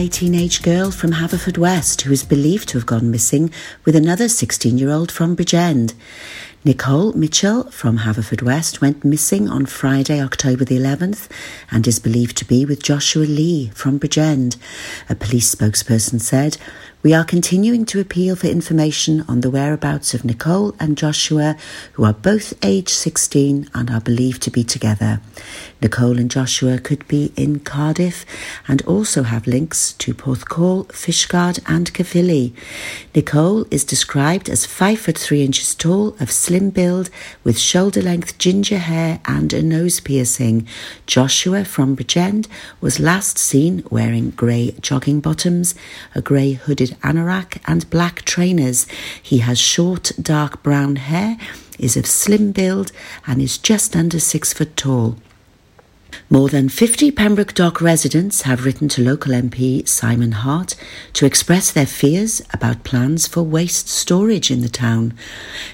A teenage girl from Haverfordwest who is believed to have gone missing with another 16 year old from Bridgend. Nicole Mitchell from Haverfordwest went missing on Friday, October the 11th, and is believed to be with Joshua Lee from Bridgend. A police spokesperson said, we are continuing to appeal for information on the whereabouts of Nicole and Joshua, who are both age 16 and are believed to be together. Nicole and Joshua could be in Cardiff and also have links to Porthcawl, Fishguard, and Caerphilly. Nicole is described as 5 foot 3 inches tall, of slim build, with shoulder length ginger hair and a nose piercing. Joshua from Bridgend was last seen wearing grey jogging bottoms, a grey hooded anorak and black trainers. He has short, dark brown hair, is of slim build, and is just under six foot tall. More than 50 Pembroke Dock residents have written to local MP Simon Hart to express their fears about plans for waste storage in the town.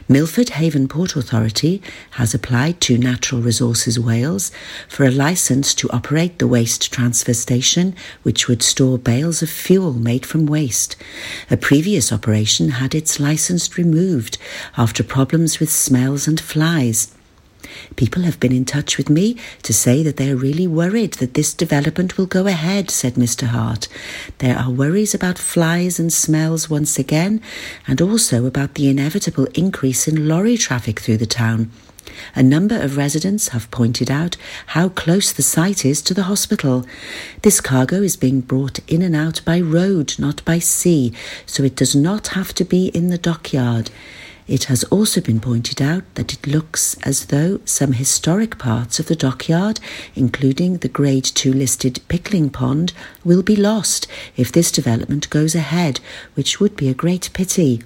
Milford Haven Port Authority has applied to Natural Resources Wales for a licence to operate the waste transfer station, which would store bales of fuel made from waste. A previous operation had its licence removed after problems with smells and flies. People have been in touch with me to say that they are really worried that this development will go ahead, said Mr. Hart. There are worries about flies and smells once again, and also about the inevitable increase in lorry traffic through the town. A number of residents have pointed out how close the site is to the hospital. This cargo is being brought in and out by road, not by sea, so it does not have to be in the dockyard. It has also been pointed out that it looks as though some historic parts of the dockyard, including the Grade 2 listed pickling pond, will be lost if this development goes ahead, which would be a great pity.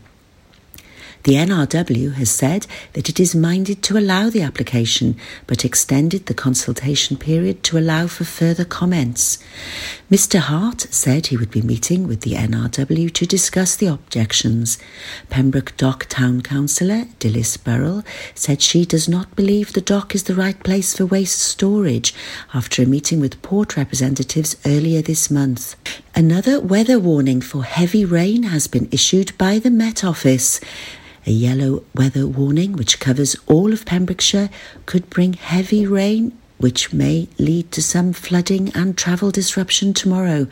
The NRW has said that it is minded to allow the application, but extended the consultation period to allow for further comments. Mr. Hart said he would be meeting with the NRW to discuss the objections. Pembroke Dock Town Councillor Dilys Burrell said she does not believe the dock is the right place for waste storage after a meeting with port representatives earlier this month. Another weather warning for heavy rain has been issued by the Met Office. A yellow weather warning, which covers all of Pembrokeshire, could bring heavy rain which may lead to some flooding and travel disruption tomorrow.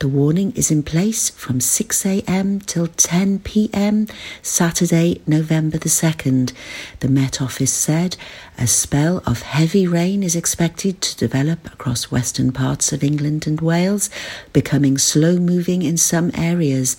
The warning is in place from 6am till 10pm, Saturday, November the 2nd. The Met Office said a spell of heavy rain is expected to develop across western parts of England and Wales, becoming slow moving in some areas.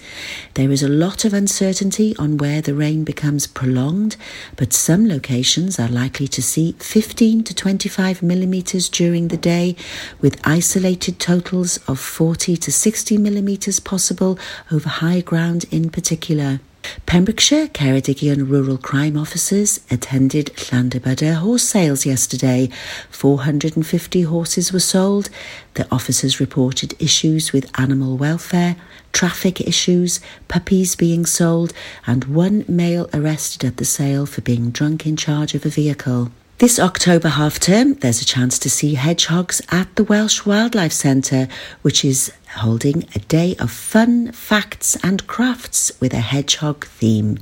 There is a lot of uncertainty on where the rain becomes prolonged, but some locations are likely to see 15 to 25 millimeters during the day, with isolated totals of 40 to 60 millimetres possible over high ground in particular. Pembrokeshire Ceredigion rural crime officers attended Llanybydder horse sales yesterday. 450 horses were sold. The officers reported issues with animal welfare, traffic issues, puppies being sold, and one male arrested at the sale for being drunk in charge of a vehicle. This October half term, there's a chance to see hedgehogs at the Welsh Wildlife Centre, which is holding a day of fun, facts, and crafts with a hedgehog theme.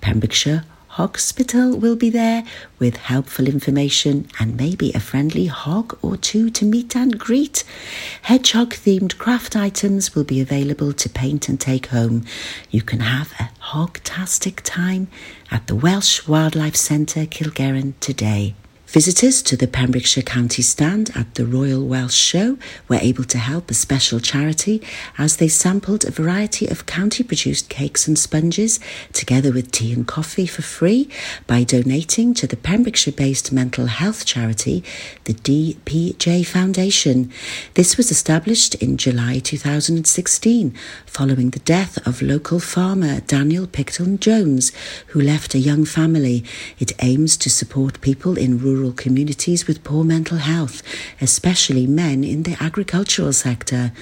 Pembrokeshire Hospital will be there with helpful information and maybe a friendly hog or two to meet and greet. Hedgehog themed craft items will be available to paint and take home. You can have a hogtastic time at the Welsh Wildlife Centre, Cilgerran today. Visitors to the Pembrokeshire County stand at the Royal Welsh Show were able to help a special charity as they sampled a variety of county produced cakes and sponges together with tea and coffee for free by donating to the Pembrokeshire based mental health charity, the DPJ Foundation. This was established in July 2016 following the death of local farmer Daniel Picton Jones, who left a young family. It aims to support people in rural rural communities with poor mental health, especially men in the agricultural sector.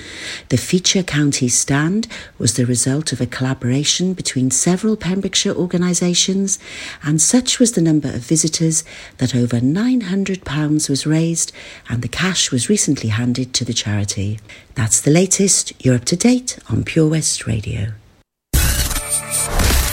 The Feature County Stand was the result of a collaboration between several Pembrokeshire organisations, and such was the number of visitors that over £900 was raised and the cash was recently handed to the charity. That's the latest. You're up to date on Pure West Radio.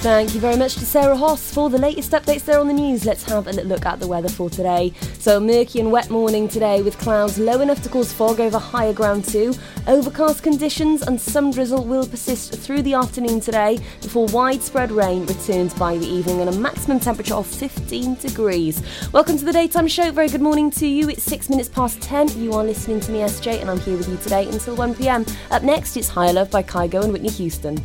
Thank you very much to Sarah Hoss for the latest updates there on the news. Let's have a look at the weather for today. So, murky and wet morning today with clouds low enough to cause fog over higher ground too. Overcast conditions and some drizzle will persist through the afternoon today before widespread rain returns by the evening and a maximum temperature of 15 degrees. Welcome to the daytime show. Very good morning to you. It's six minutes past 10. You are listening to me, SJ, and I'm here with you today until 1 pm. Up next, it's Higher Love by Kygo and Whitney Houston.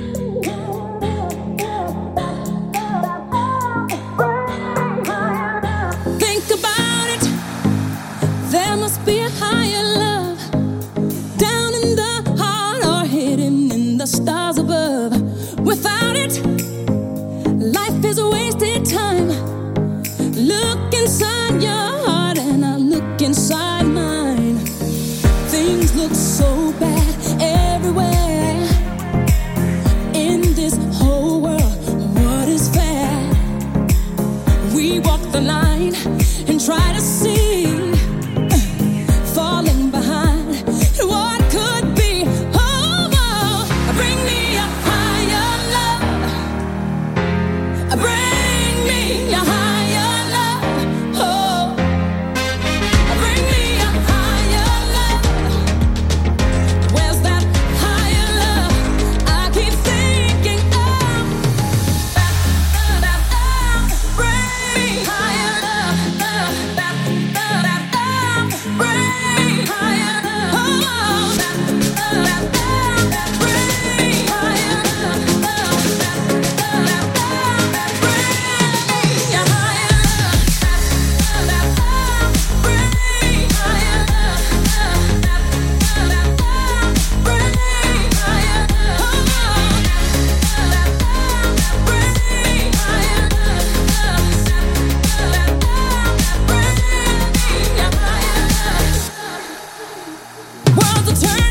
turn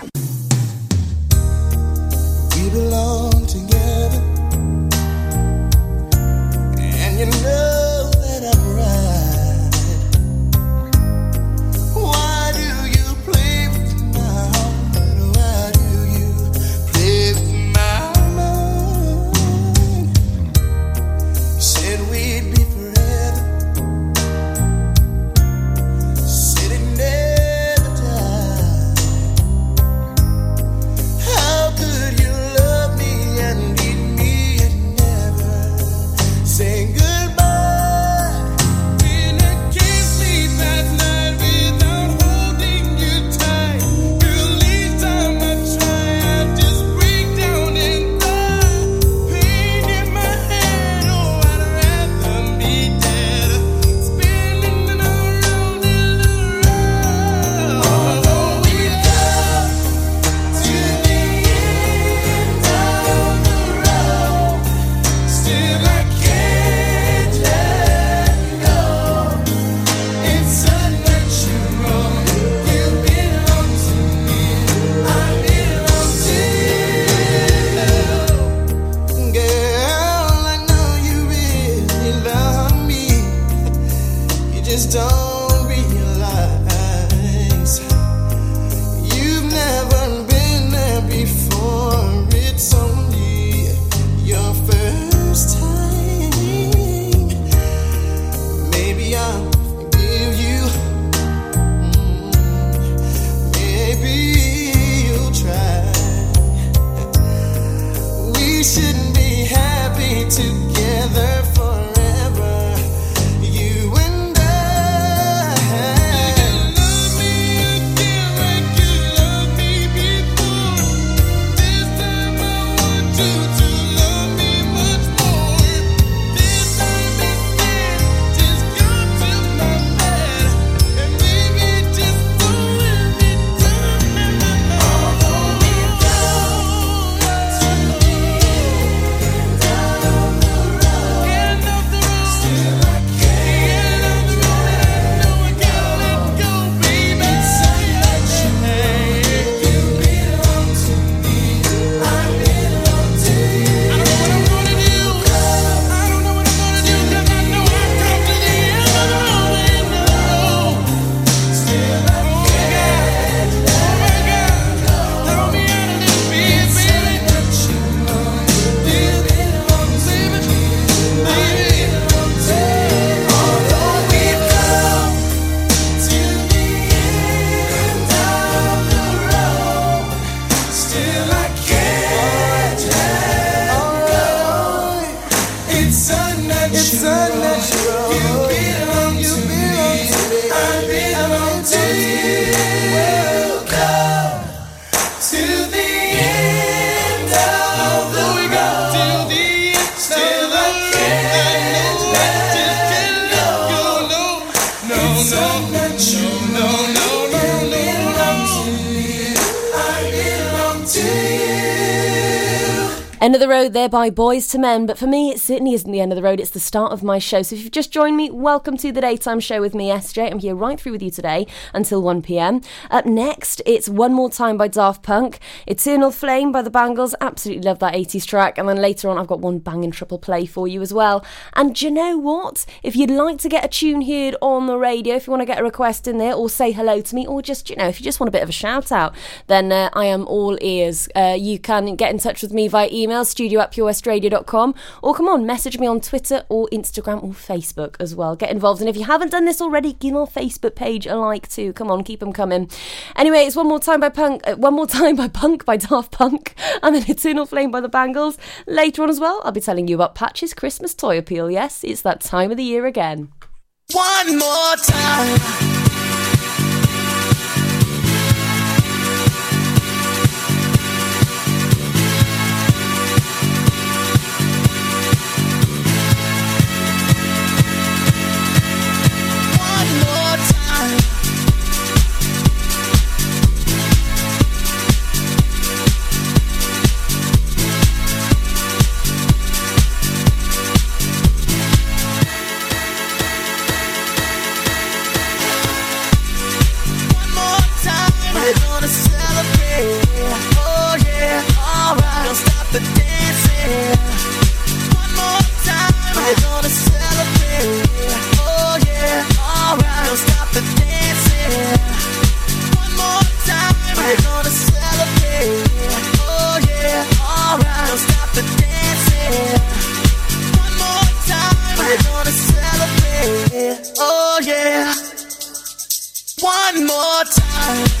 End of the road there by Boyz II Men, but for me, it certainly isn't the end of the road, it's the start of my show. So if you've just joined me, welcome to the daytime show with me, SJ. I'm here right through with you today until 1pm. Up next, it's One More Time by Daft Punk, Eternal Flame by the Bangles, absolutely love that 80s track, and then later on, I've got one banging triple play for you as well. And you know what? If you'd like to get a tune heard on the radio, if you want to get a request in there, or say hello to me, or just, you know, if you just want a bit of a shout out, then uh, I am all ears. Uh, you can get in touch with me via email, studio at purewestradio.com, or come on, message me on Twitter or Instagram or Facebook as well. Get involved. And if you haven't done this already, give our Facebook page a like too. Come on, keep them coming. Anyway, it's one more time by Punk, uh, one more time by Punk by Daft Punk, and then Eternal Flame by the Bangles. Later on as well, I'll be telling you about Patch's Christmas toy appeal. Yes, it's that time of the year again. One more time. One more time.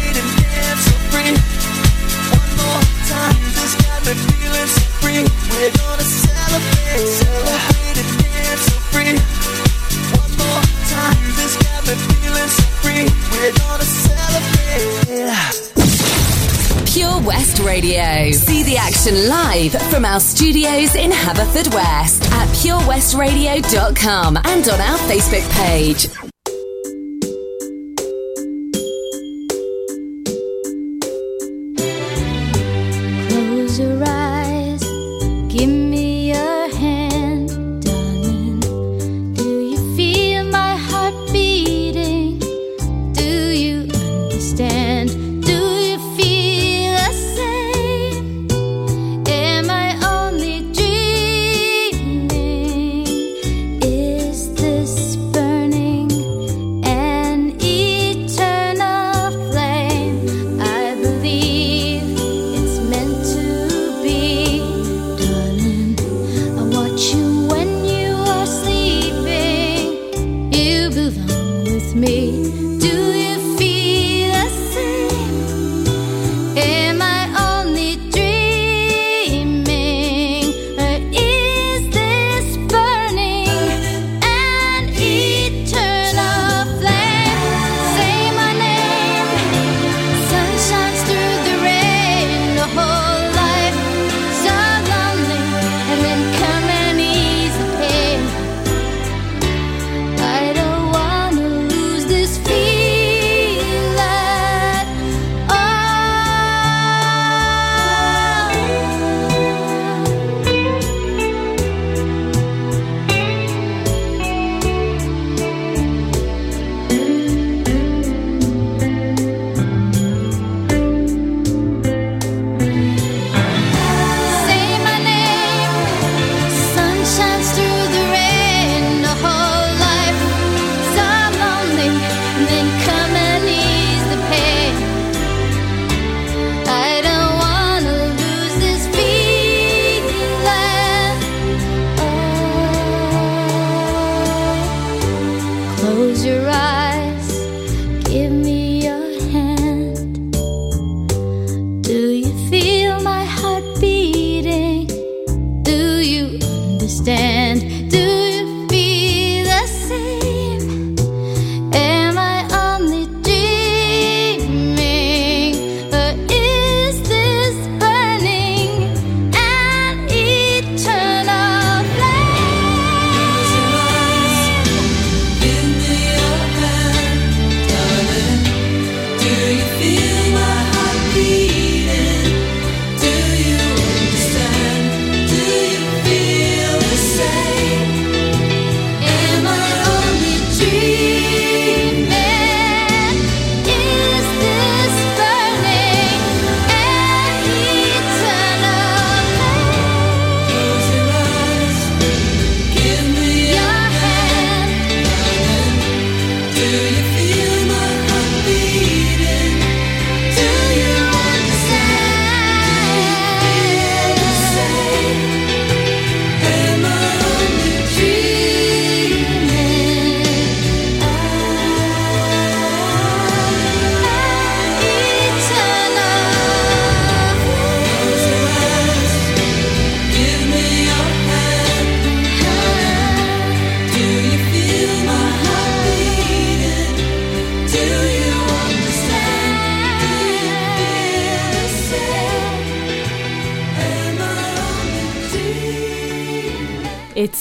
from our studios in Haverfordwest at purewestradio.com and on our Facebook page.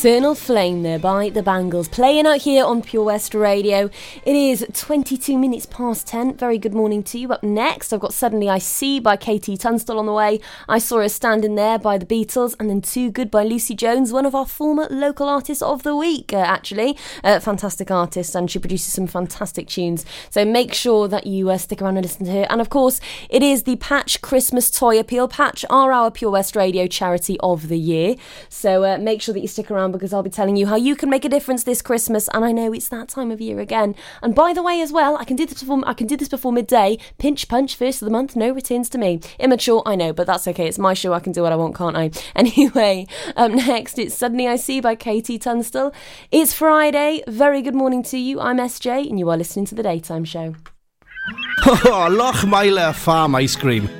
Eternal Flame there by the Bangles, playing out here on Pure West Radio. It is 22 minutes past 10. Very good morning to you. Up next, I've got Suddenly I See by KT Tunstall on the way. I saw her standing there by the Beatles, and then Too Good by Lucy Jones, one of our former local artists of the week, uh, actually. Uh, fantastic artist, and she produces some fantastic tunes. So make sure that you uh, stick around and listen to her. And of course, it is the Patch Christmas Toy Appeal. Patch are our Pure West Radio charity of the year. So uh, make sure that you stick around because I'll be telling you how you can make a difference this Christmas. And I know it's that time of year again. And by the way, as well, I can do this before I can do this before midday. Pinch punch first of the month, no returns to me. Immature, I know, but that's okay. It's my show. I can do what I want, can't I? Anyway, up next, it's Suddenly I See by KT Tunstall. It's Friday. Very good morning to you. I'm SJ, and you are listening to the Daytime Show. Oh, Lochmeyler Farm Ice Cream.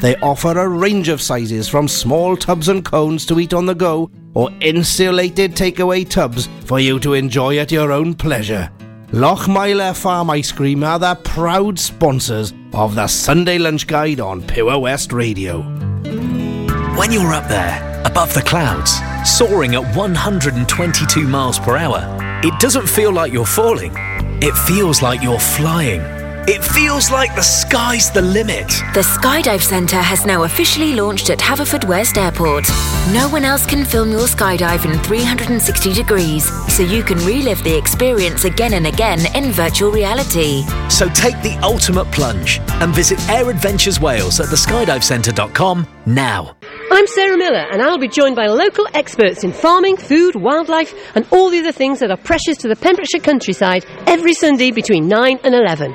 They offer a range of sizes from small tubs and cones to eat on the go or insulated takeaway tubs for you to enjoy at your own pleasure. Lochmeyler Farm Ice Cream are the proud sponsors of the Sunday Lunch Guide on Pure West Radio. When you're up there, above the clouds, soaring at 122 miles per hour, it doesn't feel like you're falling. It feels like you're flying. It feels like the sky's the limit. The Skydive Centre has now officially launched at Haverfordwest Airport. No one else can film your skydive in 360 degrees, so you can relive the experience again and again in virtual reality. So take the ultimate plunge and visit Air Adventures Wales at theskydivecentre.com now. I'm Sarah Miller, and I'll be joined by local experts in farming, food, wildlife, and all the other things that are precious to the Pembrokeshire countryside every Sunday between 9 and 11.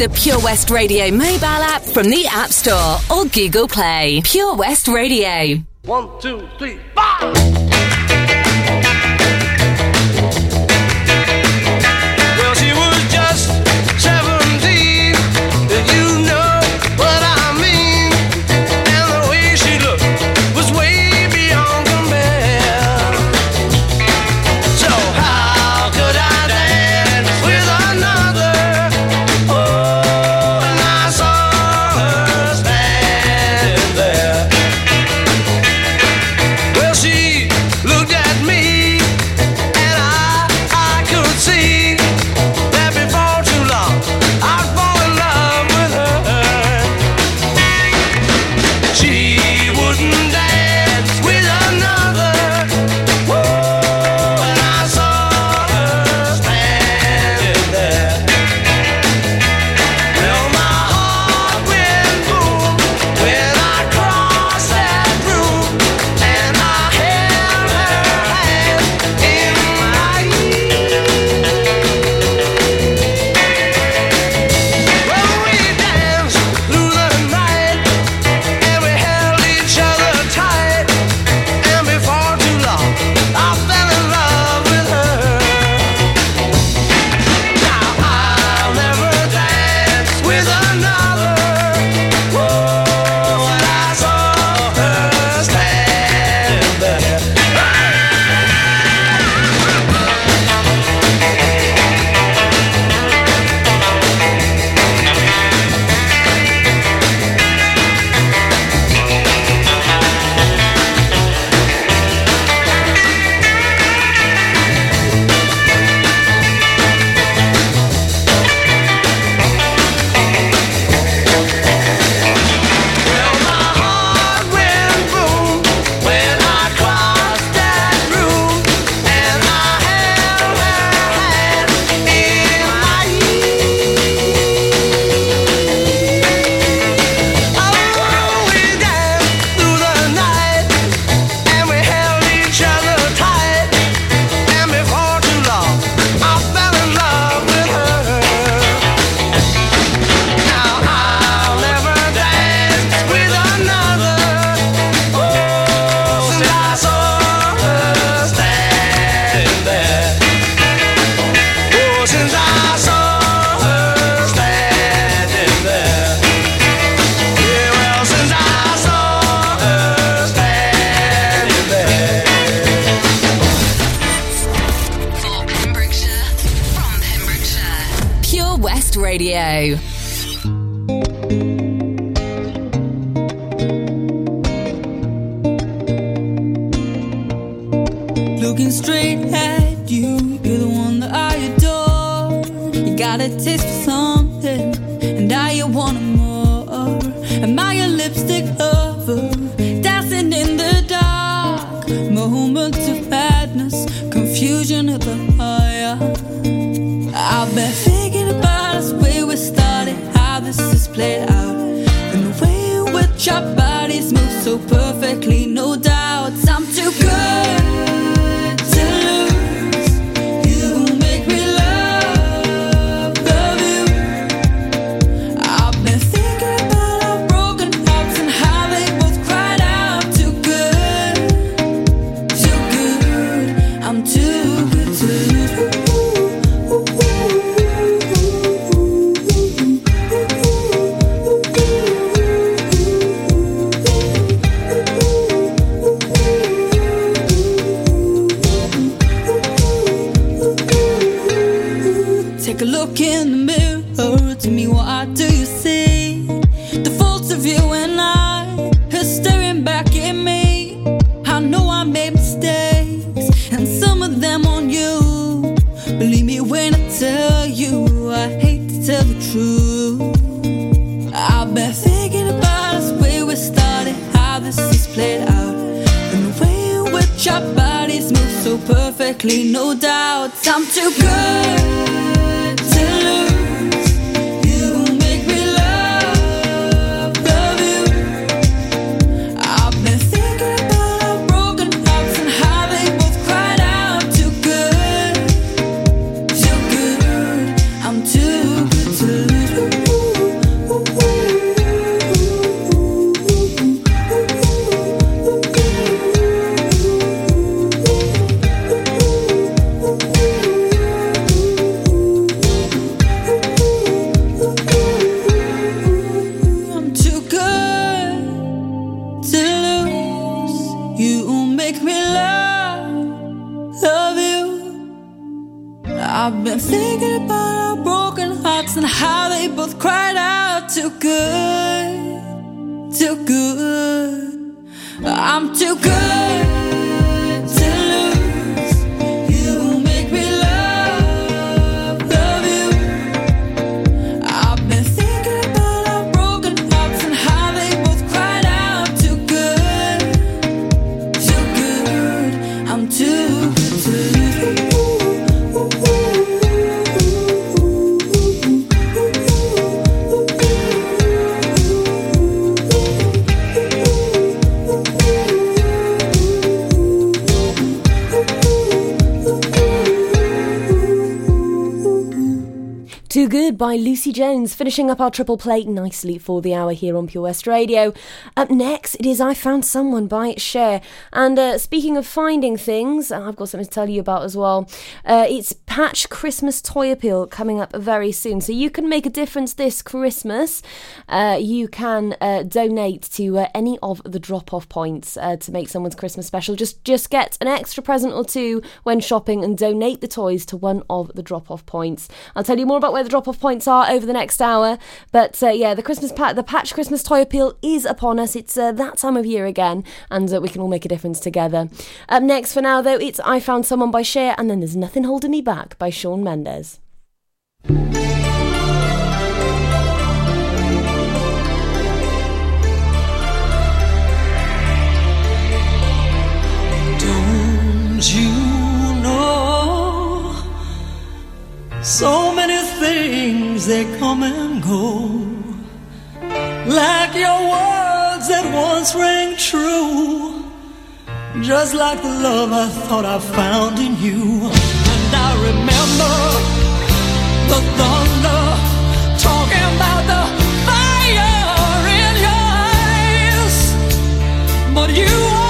the Pure West Radio mobile app from the App Store or Google Play. Pure West Radio. One, two, three. Too Good by Lucy Jones, finishing up our triple play nicely for the hour here on Pure West Radio. Up next, it is I Found Someone by Cher. And uh, speaking of finding things, I've got something to tell you about as well. Uh, it's Patch Christmas Toy Appeal coming up very soon. So you can make a difference this Christmas. Uh, you can uh, donate to uh, any of the drop off points uh, to make someone's Christmas special. Just, just get an extra present or two when shopping and donate the toys to one of the drop off points. I'll tell you more about where the drop off points are over the next hour. But uh, yeah, the Christmas pa- the Patch Christmas Toy Appeal is upon us. It's uh, that time of year again, and uh, we can all make a difference together. Up next for now, though, it's I Found Someone by Cher, and then there's Nothing Holding Me Back by Shawn Mendes. Don't you know? So many things they come and go. Like your words that once rang true. Just like the love I thought I found in you. And I remember the thunder talking about the fire in your eyes. But you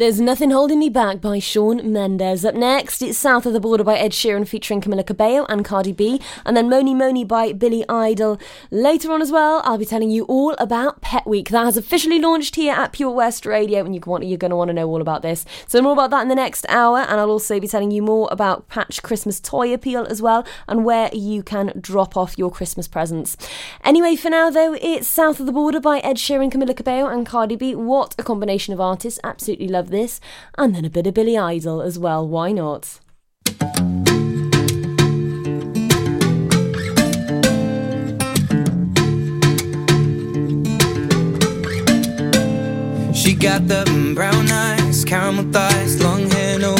There's Nothing Holding Me Back by Shawn Mendes. Up next, it's South of the Border by Ed Sheeran featuring Camila Cabello and Cardi B, and then Mony Mony by Billy Idol. Later on as well, I'll be telling you all about Pet Week. That has officially launched here at Pure West Radio, and you want, you're going to want to know all about this. So more about that in the next hour, and I'll also be telling you more about Patch Christmas Toy Appeal as well, and where you can drop off your Christmas presents. Anyway, for now though, it's South of the Border by Ed Sheeran, Camila Cabello, and Cardi B. What a combination of artists! Absolutely love this, and then a bit of Billy Idol as well. Why not? She got the brown eyes, caramel thighs, long hair, no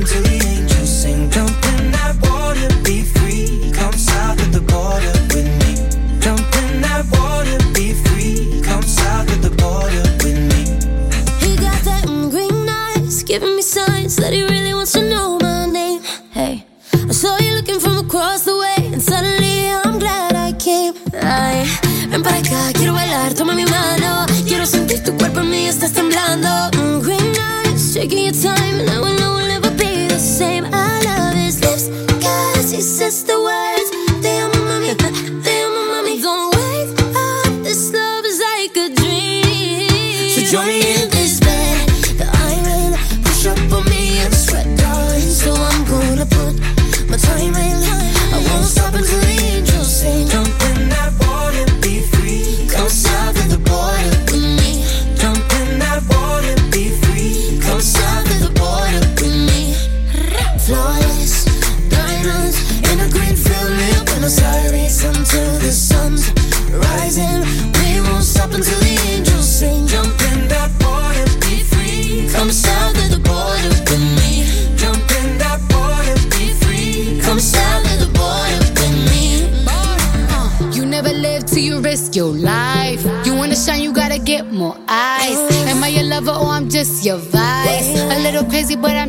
until the angels sing. Jump in that water, be free. Come south of the border with me. Jump in that water, be free. Come south of the border with me. He got green eyes, giving me signs that he really wants to know my name. Hey, I saw you looking from across the way, and suddenly I'm glad I came. I. Mm, time same. I love his lips, cause he says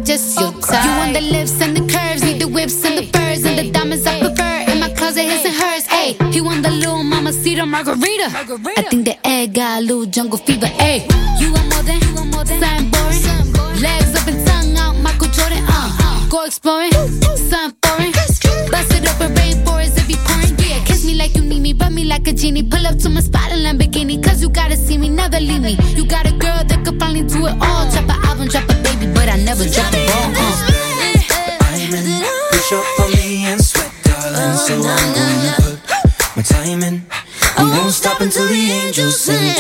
I'm just your type. You want the lips and the curves, need the whips and the furs and the diamonds I prefer. In my closet, his and hers. Ayy, he want the little mama cedar margarita. I think the egg got a little jungle fever. Ayy, you want more than, you want more than something boring. Legs up and tongue out, Michael Jordan. Uh, go exploring, something foreign. Bust it up in rainforest if you pouring. Yeah, kiss me like you need me, rub me like a genie. Pull up to my spot in Lamborghini, cause you gotta see me, never leave me. You got a girl that could finally do it all. Drop an album, drop a baby, but I never drop the ball. Uh. Push up on me and sweat, darling. So I'm gonna put my time in. I won't stop until the angels sing.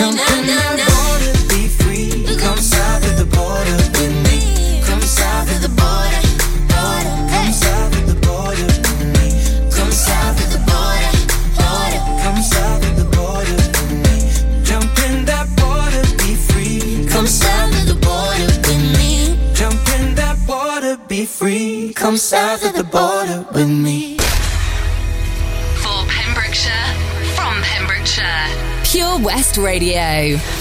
Radio.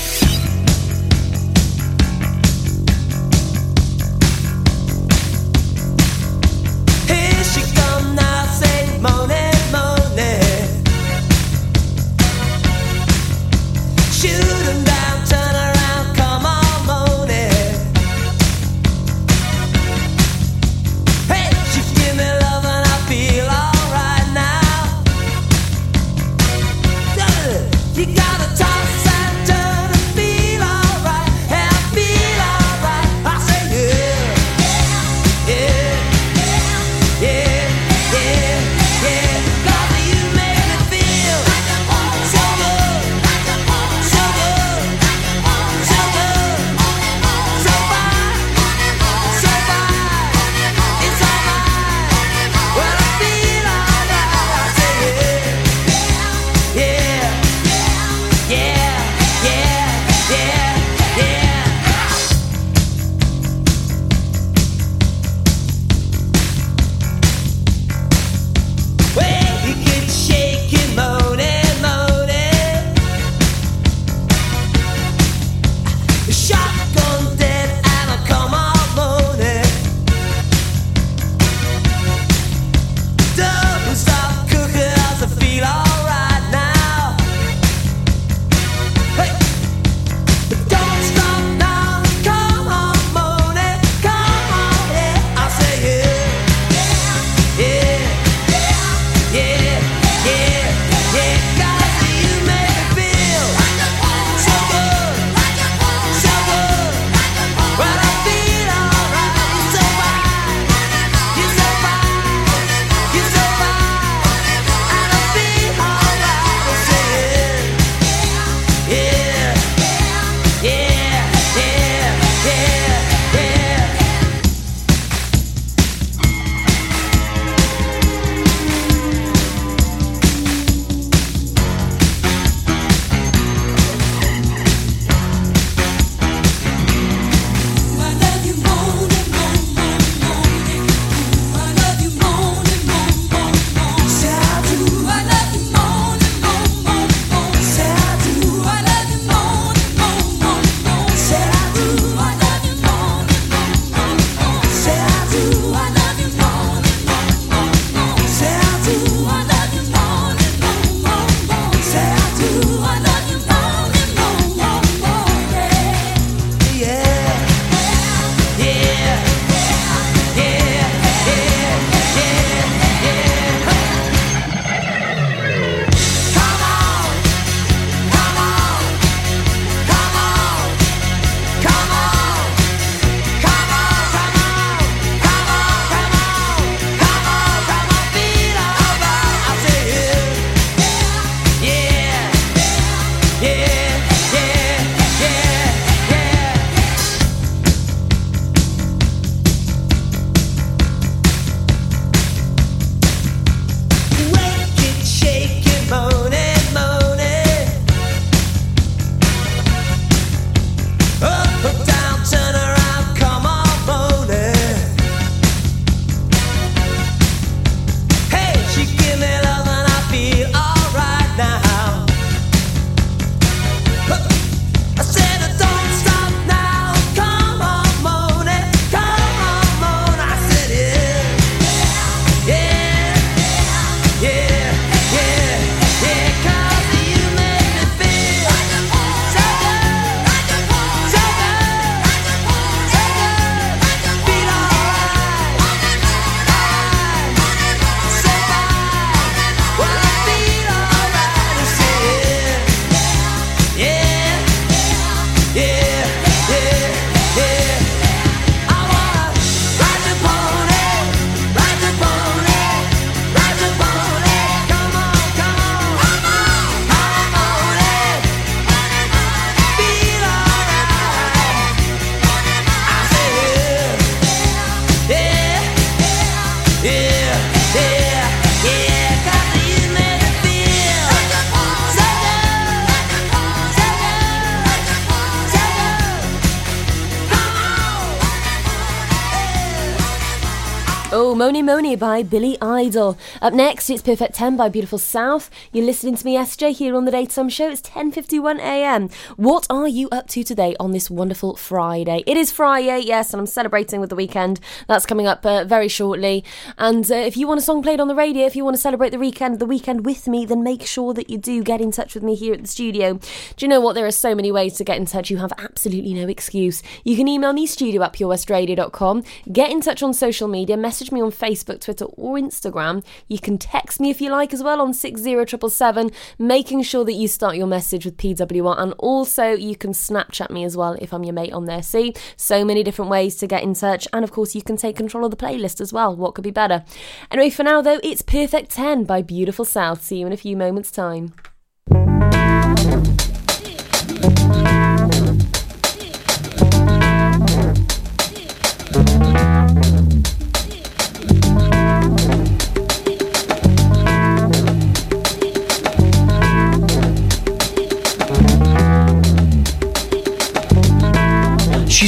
Mony Mony by Billy Idol. Up next, it's Perfect 10 by Beautiful South. You're listening to me, SJ, here on the Daytime Show. It's 10.51am. What are you up to today on this wonderful Friday? It is Friday, yes, and I'm celebrating with the weekend. That's coming up uh, very shortly. And uh, if you want a song played on the radio, if you want to celebrate the weekend, the weekend with me, then make sure that you do get in touch with me here at the studio. Do you know what? There are so many ways to get in touch. You have absolutely no excuse. You can email me studio at purewestradio.com. Get in touch on social media. Message me on Facebook, Twitter, or Instagram. You can text me if you like as well on 60777, making sure that you start your message with PWR. And also, you can Snapchat me as well if I'm your mate on there. See, so many different ways to get in touch. And of course, you can take control of the playlist as well. What could be better? Anyway, for now, though, it's Perfect 10 by Beautiful South. See you in a few moments' time.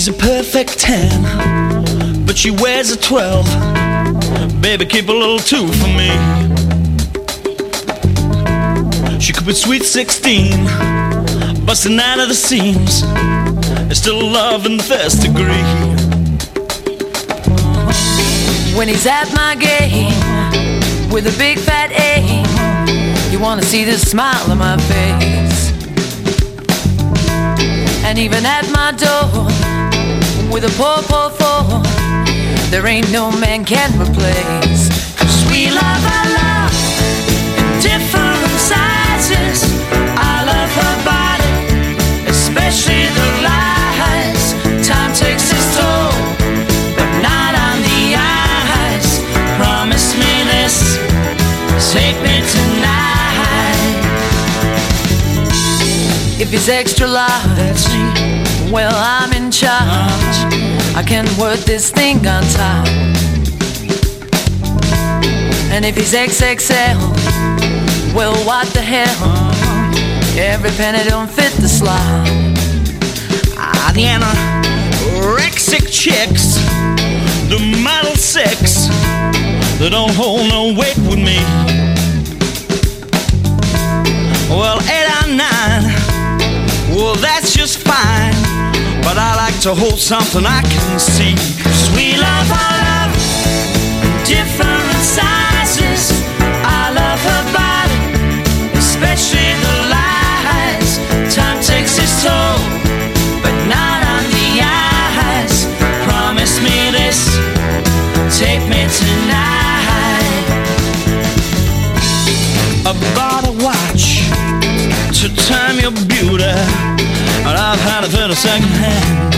She's a perfect 10, but she wears a 12. Baby, keep a little 2 for me. She could be sweet 16, busting out of the seams. There's still love in the first degree. When he's at my game with a big fat A, you wanna see the smile on my face. And even at my door with a poor, poor four, there ain't no man can replace. Cause we love our love in different sizes. I love her body, especially the lies. Time takes its toll, but not on the eyes. Promise me this, take me tonight. If it's extra large, well, I'm in charge. I can work this thing on top. And if he's XXL, well, what the hell? Every penny don't fit the slot. Ah, the anorexic chicks, the model six, they don't hold no weight with me. Well, eight or nine, well, that's just fine. But I like to hold something I can see. We love our love in different sizes. I love her body, especially the lies. Time takes its toll, but not on the eyes. Promise me this, take me tonight. A watch to time your beauty, and I've had it at a second hand.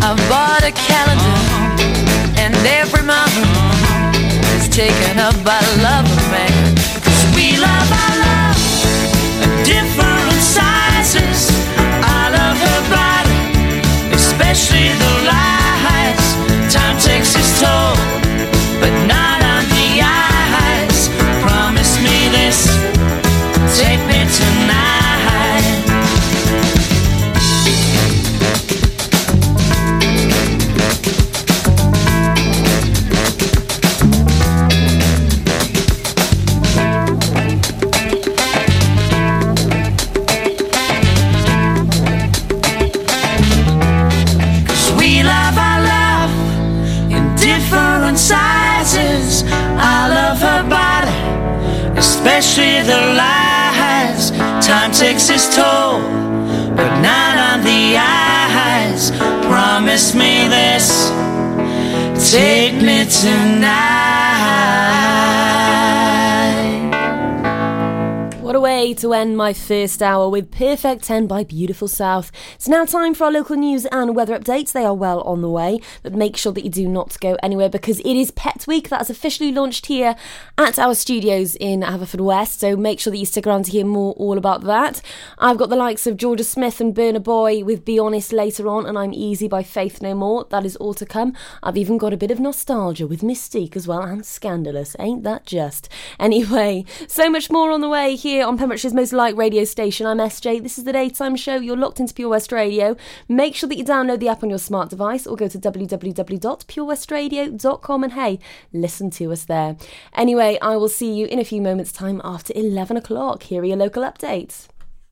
I've bought a calendar, and every month is taken up by love of man. Cause we love our love different sizes. I love her body, especially the lies. Time takes its toll, take me tonight. Way to end my first hour with Perfect 10 by Beautiful South. It's now time for our local news and weather updates. They are well on the way, but make sure that you do not go anywhere because it is Pet Week that has officially launched here at our studios in Haverfordwest. So make sure that you stick around to hear more all about that. I've got the likes of Jorja Smith and Burna Boy with Be Honest later on, and I'm Easy by Faith No More. That is all to come. I've even got a bit of nostalgia with Mis-Teeq as well and Scandalous. Ain't that just? Anyway, so much more on the way here on Pembrokeshire Pembrokeshire's most liked radio station. I'm SJ. This is the daytime show. You're locked into Pure West Radio. Make sure that you download the app on your smart device or go to www.purewestradio.com and hey, listen to us there. Anyway, I will see you in a few moments' time after 11 o'clock. Here are your local updates.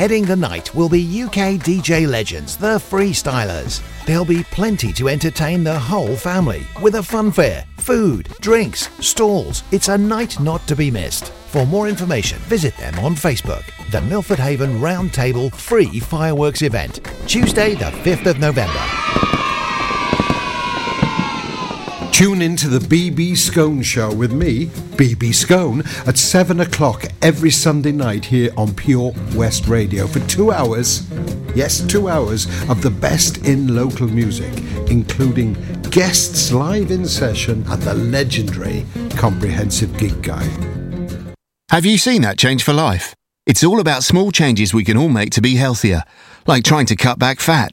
Heading the night will be UK DJ legends, the Freestylers. There'll be plenty to entertain the whole family with a fun fair, food, drinks, stalls. It's a night not to be missed. For more information, visit them on Facebook. The Milford Haven Roundtable Free Fireworks Event, Tuesday, the 5th of November. Tune in to the BB Scone Show with me, BB Scone, at 7 o'clock every Sunday night here on Pure West Radio for two hours. Yes, two hours of the best in local music, including guests live in session and the legendary Comprehensive Gig Guide. Have you seen that change for life? It's all about small changes we can all make to be healthier, like trying to cut back fat.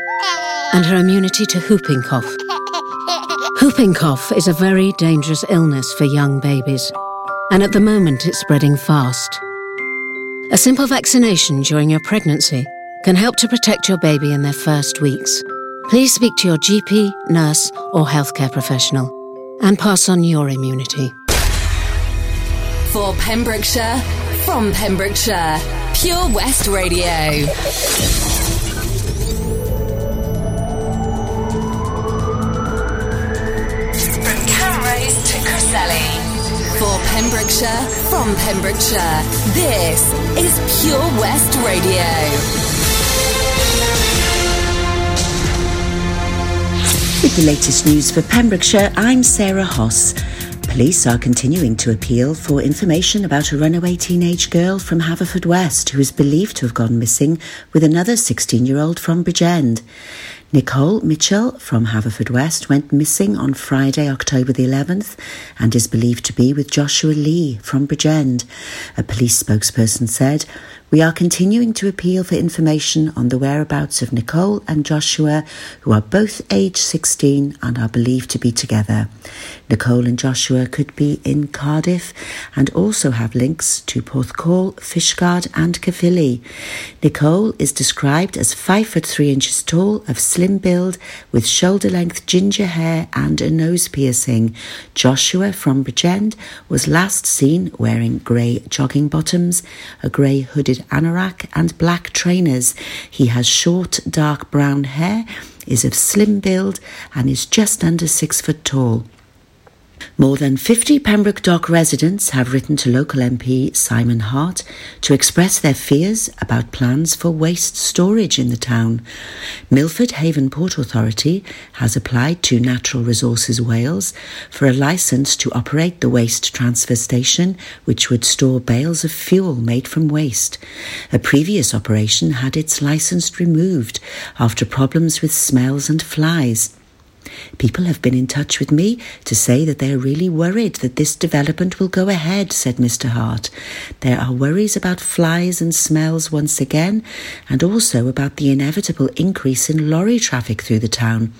and her immunity to whooping cough. Whooping cough is a very dangerous illness for young babies, and at the moment it's spreading fast. A simple vaccination during your pregnancy can help to protect your baby in their first weeks. Please speak to your GP, nurse, or healthcare professional and pass on your immunity. For Pembrokeshire, from Pembrokeshire, Pure West Radio. To Cresselly. For Pembrokeshire, from Pembrokeshire, this is Pure West Radio. With the latest news for Pembrokeshire, I'm Sarah Hoss. Police are continuing to appeal for information about a runaway teenage girl from Haverfordwest who is believed to have gone missing with another 16 year old from Bridgend. Nicole Mitchell from Haverfordwest went missing on Friday, October the 11th, and is believed to be with Joshua Lee from Bridgend. A police spokesperson said, We are continuing to appeal for information on the whereabouts of Nicole and Joshua, who are both age 16 and are believed to be together. Nicole and Joshua could be in Cardiff and also have links to Porthcawl, Fishguard, and Caerphilly. Nicole is described as 5 foot 3 inches tall, of slim build, with shoulder length ginger hair and a nose piercing. Joshua from Bridgend was last seen wearing grey jogging bottoms, a grey hooded anorak, and black trainers. He has short, dark brown hair, is of slim build, and is just under 6 foot tall. More than 50 Pembroke Dock residents have written to local MP Simon Hart to express their fears about plans for waste storage in the town. Milford Haven Port Authority has applied to Natural Resources Wales for a licence to operate the waste transfer station, which would store bales of fuel made from waste. A previous operation had its licence removed after problems with smells and flies. People have been in touch with me to say that they are really worried that this development will go ahead, said Mr. Hart. There are worries about flies and smells once again, and also about the inevitable increase in lorry traffic through the town.